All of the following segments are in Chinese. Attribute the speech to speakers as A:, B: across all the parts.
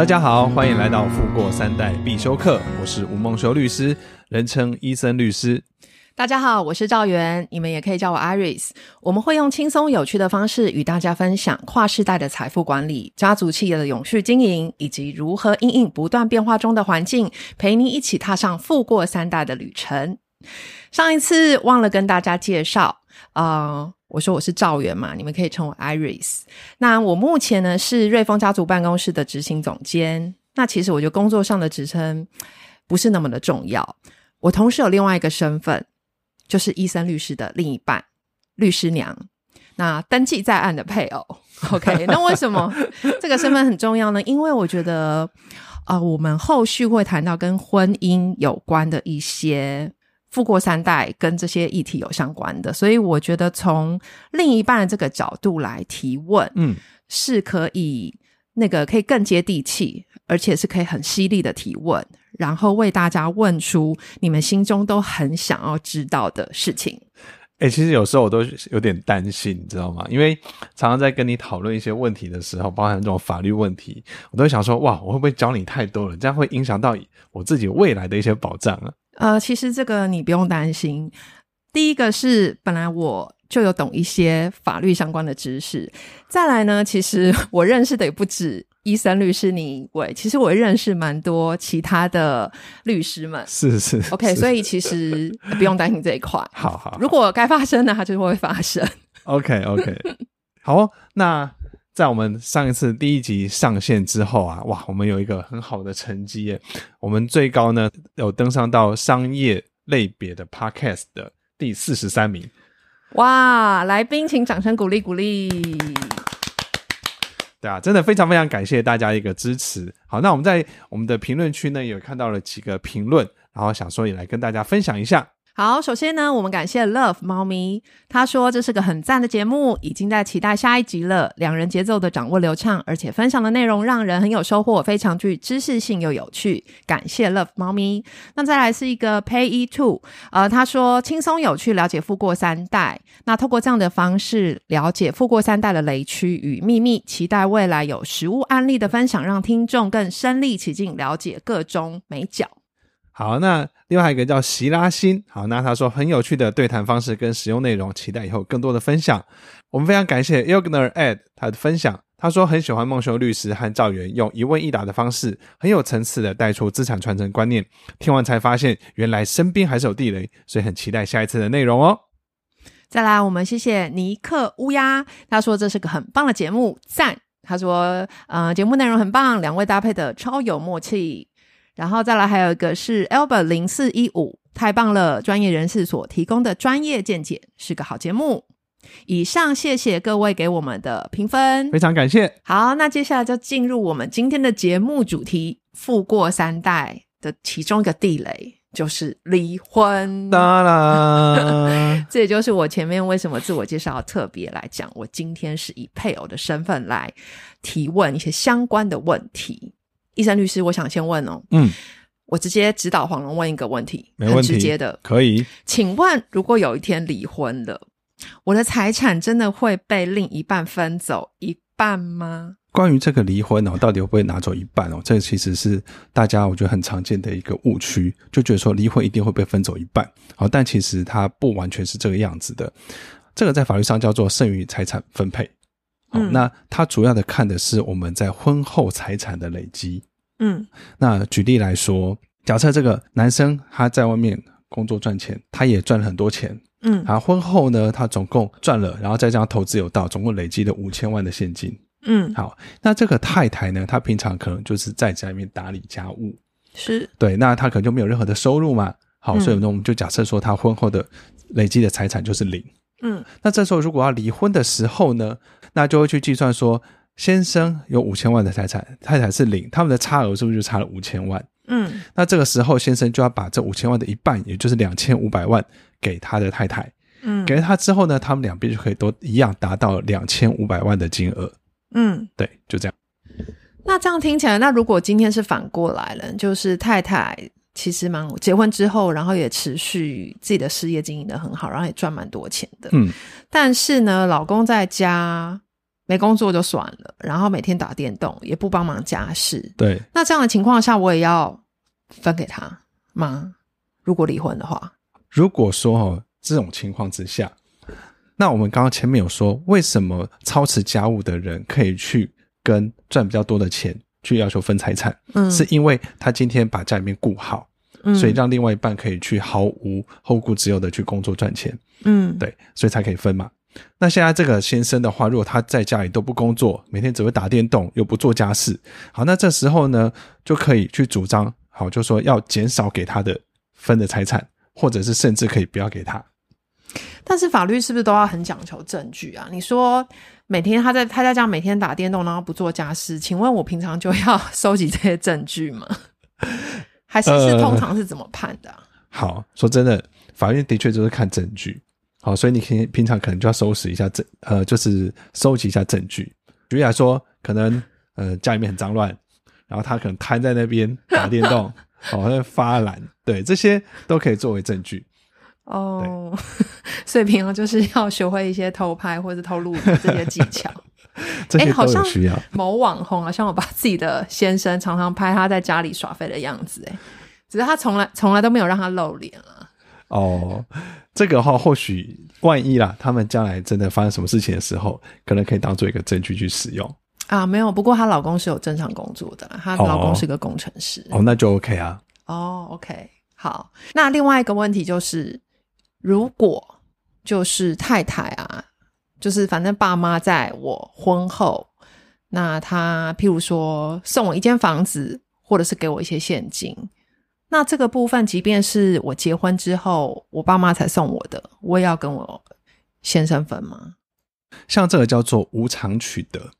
A: 大家好，欢迎来到富过三代必修课。我是吴梦修律师，人称伊森律师。
B: 大家好，我是赵源，你们也可以叫我 Iris。我们会用轻松有趣的方式与大家分享跨世代的财富管理、家族企业的永续经营，以及如何因应不断变化中的环境，陪你一起踏上富过三代的旅程。上一次忘了跟大家介绍，呃。我说我是赵源嘛，你们可以称我 Iris。那我目前呢是瑞丰家族办公室的执行总监。那其实我觉得工作上的职称不是那么的重要。我同时有另外一个身份，就是伊森律师的另一半，律师娘。那登记在案的配偶。OK，那为什么这个身份很重要呢？因为我觉得，啊、呃，我们后续会谈到跟婚姻有关的一些。富过三代跟这些议题有相关的，所以我觉得从另一半的这个角度来提问，嗯，是可以那个可以更接地气，而且是可以很犀利的提问，然后为大家问出你们心中都很想要知道的事情。
A: 哎、欸，其实有时候我都有点担心，你知道吗？因为常常在跟你讨论一些问题的时候，包含这种法律问题，我都会想说，哇，我会不会教你太多了？这样会影响到我自己未来的一些保障啊？
B: 呃，其实这个你不用担心。第一个是本来我就有懂一些法律相关的知识，再来呢，其实我认识的也不止伊森律师你一位，其实我认识蛮多其他的律师们。
A: 是是，是
B: ，OK，所以其实不用担心这一块。
A: 好好，
B: 如果该发生的，它就会发生。
A: OK OK，好，那。在我们上一次第一集上线之后啊，哇，我们有一个很好的成绩耶！我们最高呢有登上到商业类别的 Podcast 的第四十三名。
B: 哇，来宾请掌声鼓励鼓励。
A: 对啊，真的非常非常感谢大家一个支持。好，那我们在我们的评论区呢，也看到了几个评论，然后想说也来跟大家分享一下。
B: 好，首先呢，我们感谢 Love 猫咪，他说这是个很赞的节目，已经在期待下一集了。两人节奏的掌握流畅，而且分享的内容让人很有收获，非常具知识性又有趣。感谢 Love 猫咪。那再来是一个 Pay Two，呃，他说轻松有趣，了解富过三代。那透过这样的方式了解富过三代的雷区与秘密，期待未来有实物案例的分享，让听众更身历其境，了解各中美角。
A: 好，那另外一个叫席拉辛，好，那他说很有趣的对谈方式跟实用内容，期待以后更多的分享。我们非常感谢 Yogner Ed 他的分享，他说很喜欢孟修律师和赵媛用一问一答的方式，很有层次的带出资产传承观念。听完才发现，原来身边还是有地雷，所以很期待下一次的内容哦。
B: 再来，我们谢谢尼克乌鸦，他说这是个很棒的节目，赞。他说，呃，节目内容很棒，两位搭配的超有默契。然后再来还有一个是 Albert 零四一五，太棒了！专业人士所提供的专业见解是个好节目。以上谢谢各位给我们的评分，
A: 非常感谢。
B: 好，那接下来就进入我们今天的节目主题：富过三代的其中一个地雷就是离婚。当然，这也就是我前面为什么自我介绍特别来讲，我今天是以配偶的身份来提问一些相关的问题。伊森律师，我想先问哦，嗯，我直接指导黄龙问一个问题，
A: 没问题，
B: 很直接的，
A: 可以。
B: 请问，如果有一天离婚了，我的财产真的会被另一半分走一半吗？
A: 关于这个离婚哦，到底会不会拿走一半哦？这个其实是大家我觉得很常见的一个误区，就觉得说离婚一定会被分走一半，好，但其实它不完全是这个样子的。这个在法律上叫做剩余财产分配。好，那它主要的看的是我们在婚后财产的累积。嗯，那举例来说，假设这个男生他在外面工作赚钱，他也赚了很多钱。嗯，然后婚后呢，他总共赚了，然后再加上投资有道，总共累积了五千万的现金。嗯，好，那这个太太呢，她平常可能就是在家里面打理家务，
B: 是
A: 对，那她可能就没有任何的收入嘛。好，所以呢，我们就假设说，她婚后的累积的财产就是零。嗯，那这时候如果要离婚的时候呢，那就会去计算说，先生有五千万的财产，太太是零，他们的差额是不是就差了五千万？嗯，那这个时候先生就要把这五千万的一半，也就是两千五百万给他的太太。嗯，给了他之后呢，他们两边就可以都一样达到两千五百万的金额。嗯，对，就这样。
B: 那这样听起来，那如果今天是反过来了，就是太太。其实蛮结婚之后，然后也持续自己的事业经营的很好，然后也赚蛮多钱的。嗯，但是呢，老公在家没工作就算了，然后每天打电动，也不帮忙家事。
A: 对，
B: 那这样的情况下，我也要分给他吗？如果离婚的话，
A: 如果说哦，这种情况之下，那我们刚刚前面有说，为什么操持家务的人可以去跟赚比较多的钱去要求分财产？嗯，是因为他今天把家里面顾好，嗯，所以让另外一半可以去毫无后顾之忧的去工作赚钱。嗯，对，所以才可以分嘛。那现在这个先生的话，如果他在家里都不工作，每天只会打电动，又不做家事，好，那这时候呢，就可以去主张，好，就说要减少给他的分的财产，或者是甚至可以不要给他。
B: 但是法律是不是都要很讲求证据啊？你说每天他在他在家每天打电动，然后不做家事，请问我平常就要 收集这些证据吗？还是是通常是怎么判的啊？
A: 呃，好，说真的，法院的确就是看证据。好，所以你平平常可能就要收拾一下证，呃，就是收集一下证据。举例来说，可能呃家里面很脏乱，然后他可能瘫在那边打电动，哦，在发懒，对，这些都可以作为证据。
B: 哦，所以平常就是要学会一些偷拍或者偷录这些技巧。
A: 这些都有需要。
B: 某网红好像我把自己的先生常常拍他在家里耍废的样子，哎，只是他从来从来都没有让他露脸啊。
A: 哦，这个的话，或许万一啦，他们将来真的发生什么事情的时候，可能可以当做一个证据去使用
B: 啊。没有，不过她老公是有正常工作的，她老公是个工程师。
A: 哦，哦，那就 OK 啊。
B: 哦，OK，好。那另外一个问题就是，如果就是太太啊，就是反正爸妈在我婚后，那他譬如说送我一间房子，或者是给我一些现金。那这个部分，即便是我结婚之后，我爸妈才送我的，我也要跟我先生分吗？
A: 像这个叫做无偿取得。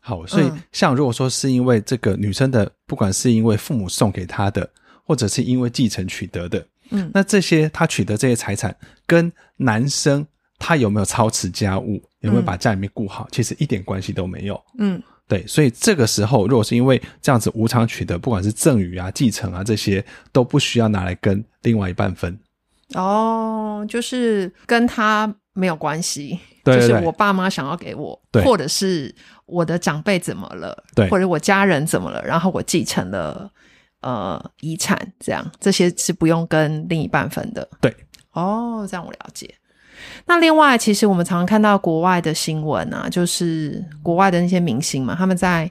A: 好，所以像如果说是因为这个女生的，不管是因为父母送给她的，或者是因为继承取得的，嗯，那这些她取得这些财产，跟男生他有没有操持家务，有没有把家里面顾好，其实一点关系都没有。嗯。对，所以这个时候，如果是因为这样子无偿取得，不管是赠与啊、继承啊这些，都不需要拿来跟另外一半分。
B: 哦，就是跟他没有关系。
A: 对，对，对，
B: 就是我爸妈想要给我，对，或者是我的长辈怎么了，对，或者我家人怎么了，然后我继承了呃遗产，这样这些是不用跟另一半分的。
A: 对，
B: 哦，这样我了解。那另外，其实我们常常看到国外的新闻啊，就是国外的那些明星嘛，他们在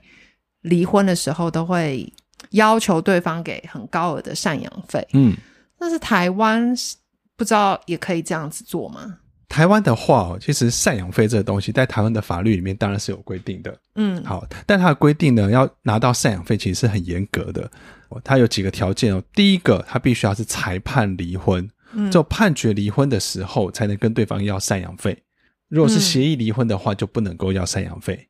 B: 离婚的时候都会要求对方给很高额的赡养费。嗯，但是台湾不知道也可以这样子做吗？
A: 台湾的话哦，其实赡养费这个东西在台湾的法律里面当然是有规定的。嗯，好，但它的规定呢，要拿到赡养费其实是很严格的。它有几个条件哦，第一个，它必须要是裁判离婚。就判决离婚的时候，才能跟对方要赡养费。如果是协议离婚的话，就不能够要赡养费。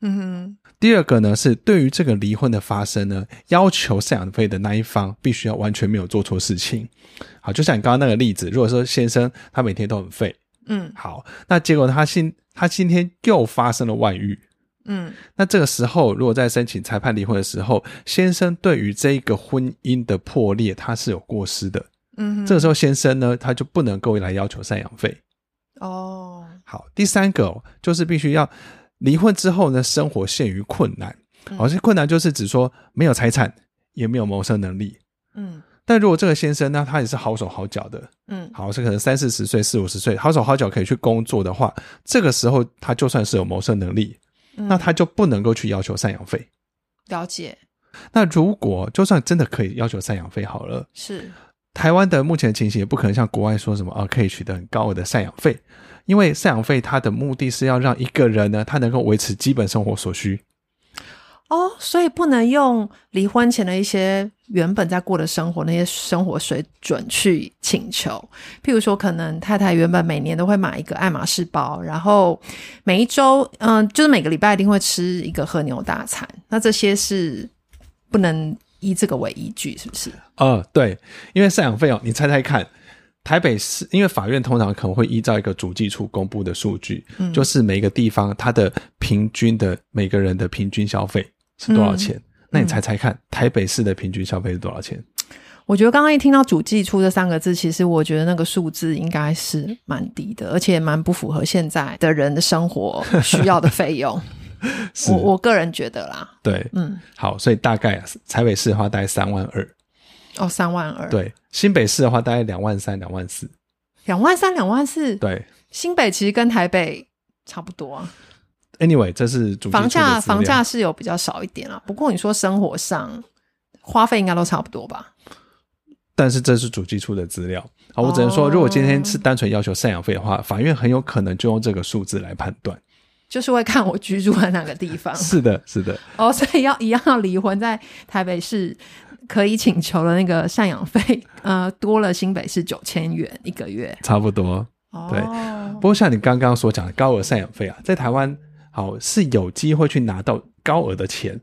A: 嗯哼。第二个呢，是对于这个离婚的发生呢，要求赡养费的那一方必须要完全没有做错事情。好，就像你刚刚那个例子，如果说先生他每天都很废，嗯，好，那结果他今他今天又发生了外遇，嗯，那这个时候如果在申请裁判离婚的时候，先生对于这个婚姻的破裂，他是有过失的。嗯，这个时候先生呢，他就不能够来要求赡养费。哦，好，第三个就是必须要离婚之后呢，生活陷于困难。好，这困难就是指说没有财产，也没有谋生能力。嗯，但如果这个先生呢，他也是好手好脚的，嗯，好，是可能三四十岁、四五十岁，好手好脚可以去工作的话，这个时候他就算是有谋生能力，那他就不能够去要求赡养费。
B: 了解。
A: 那如果就算真的可以要求赡养费好了，
B: 是。
A: 台湾的目前的情形也不可能像国外说什么啊，可以取得很高额的赡养费，因为赡养费它的目的是要让一个人呢，他能够维持基本生活所需。
B: 哦，所以不能用离婚前的一些原本在过的生活那些生活水准去请求。譬如说，可能太太原本每年都会买一个爱马仕包，然后每一周，嗯、就是每个礼拜一定会吃一个和牛大餐，那这些是不能。以这个为依据，是不是？
A: 呃，对，因为赡养费哦，你猜猜看，台北市，因为法院通常可能会依照一个主计处公布的数据，嗯，就是每个地方它的平均的每个人的平均消费是多少钱？嗯，那你猜猜看，台北市的平均消费是多少钱？
B: 我觉得刚刚一听到“主计处”这三个字，其实我觉得那个数字应该是蛮低的，而且蛮不符合现在的人的生活需要的费用。
A: 是。
B: 我我个人觉得啦，
A: 对，
B: 嗯，
A: 好，所以大概台北市的话大概三万二，
B: 哦，三万二，
A: 对，新北市的话大概两万三、两万四，
B: 两万三、两万四，
A: 对，
B: 新北其实跟台北差不多啊。
A: Anyway，这是主
B: 房价，房价是有比较少一点啊。不过你说生活上花费应该都差不多吧？
A: 但是这是主计处的资料，好，我只能说，如果今天是单纯要求赡养费的话，法院很有可能就用这个数字来判断。
B: 就是会看我居住在哪个地方。
A: 是的，是的。
B: 哦，所以要一样要离婚，在台北市可以请求的那个赡养费，呃，多了新北市九千元一个月，
A: 差不多。对。哦、不过像你刚刚所讲的高额赡养费啊，在台湾好是有机会去拿到高额的钱。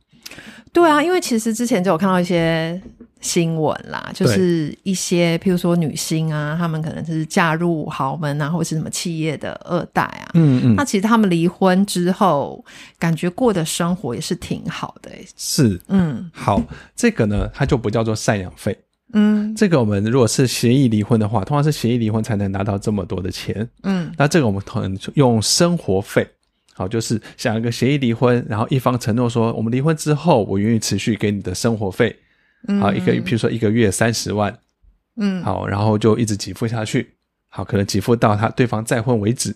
B: 对啊，因为其实之前就有看到一些。新闻啦，就是一些譬如说女星啊，她们可能是嫁入豪门啊，或者是什么企业的二代啊。嗯嗯。那其实他们离婚之后，感觉过的生活也是挺好的、欸。
A: 是，嗯，好，这个呢，它就不叫做赡养费。嗯，这个我们如果是协议离婚的话，通常是协议离婚才能拿到这么多的钱。嗯，那这个我们可能用生活费。好，就是想一个协议离婚，然后一方承诺说，我们离婚之后，我愿意持续给你的生活费。好，一个比如说一个月三十万，嗯，好，然后就一直给付下去，好，可能给付到他对方再婚为止。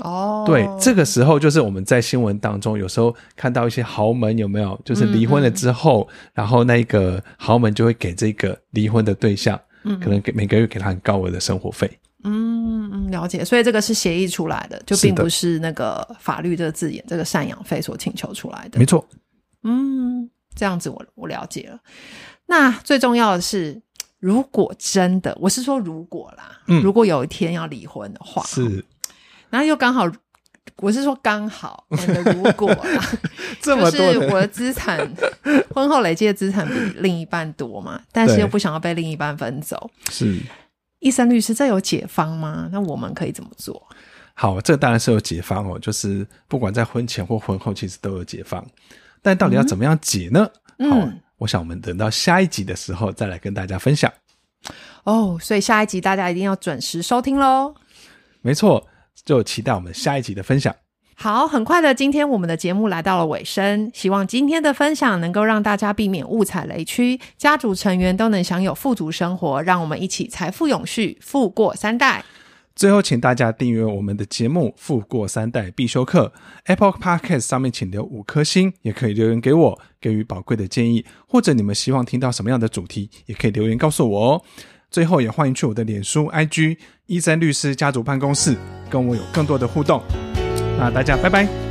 A: 哦，对，这个时候就是我们在新闻当中有时候看到一些豪门有没有，就是离婚了之后，然后那个豪门就会给这个离婚的对象，嗯，可能给每个月给他很高额的生活费。
B: 嗯嗯，了解。所以这个是协议出来的，就并不是那个法律这个字眼，这个赡养费所请求出来的。
A: 没错。
B: 嗯。这样子我我了解了。那最重要的是，如果真的，我是说如果啦，嗯，如果有一天要离婚的话，
A: 是，
B: 然后又刚好，我是说刚好，如果啦，
A: 这么多
B: 就是我的资产，婚后累积的资产比另一半多嘛，但是又不想要被另一半分走，
A: 是。
B: 医生律师，这有解方吗？那我们可以怎么做？
A: 好，这当然是有解方哦，就是不管在婚前或婚后，其实都有解方。但到底要怎么样解呢？嗯、好，我想我们等到下一集的时候再来跟大家分享。
B: 哦，所以下一集大家一定要准时收听喽。
A: 没错，就期待我们下一集的分享。
B: 好，很快的，今天我们的节目来到了尾声，希望今天的分享能够让大家避免误踩雷区，家族成员都能享有富足生活。让我们一起财富永续，富过三代。
A: 最后，请大家订阅我们的节目《富过三代必修课》，Apple Podcast 上面请留五颗星，也可以留言给我，给予宝贵的建议，或者你们希望听到什么样的主题，也可以留言告诉我哦。最后，也欢迎去我的脸书 IG 一三律师家族办公室，跟我有更多的互动。那大家拜拜。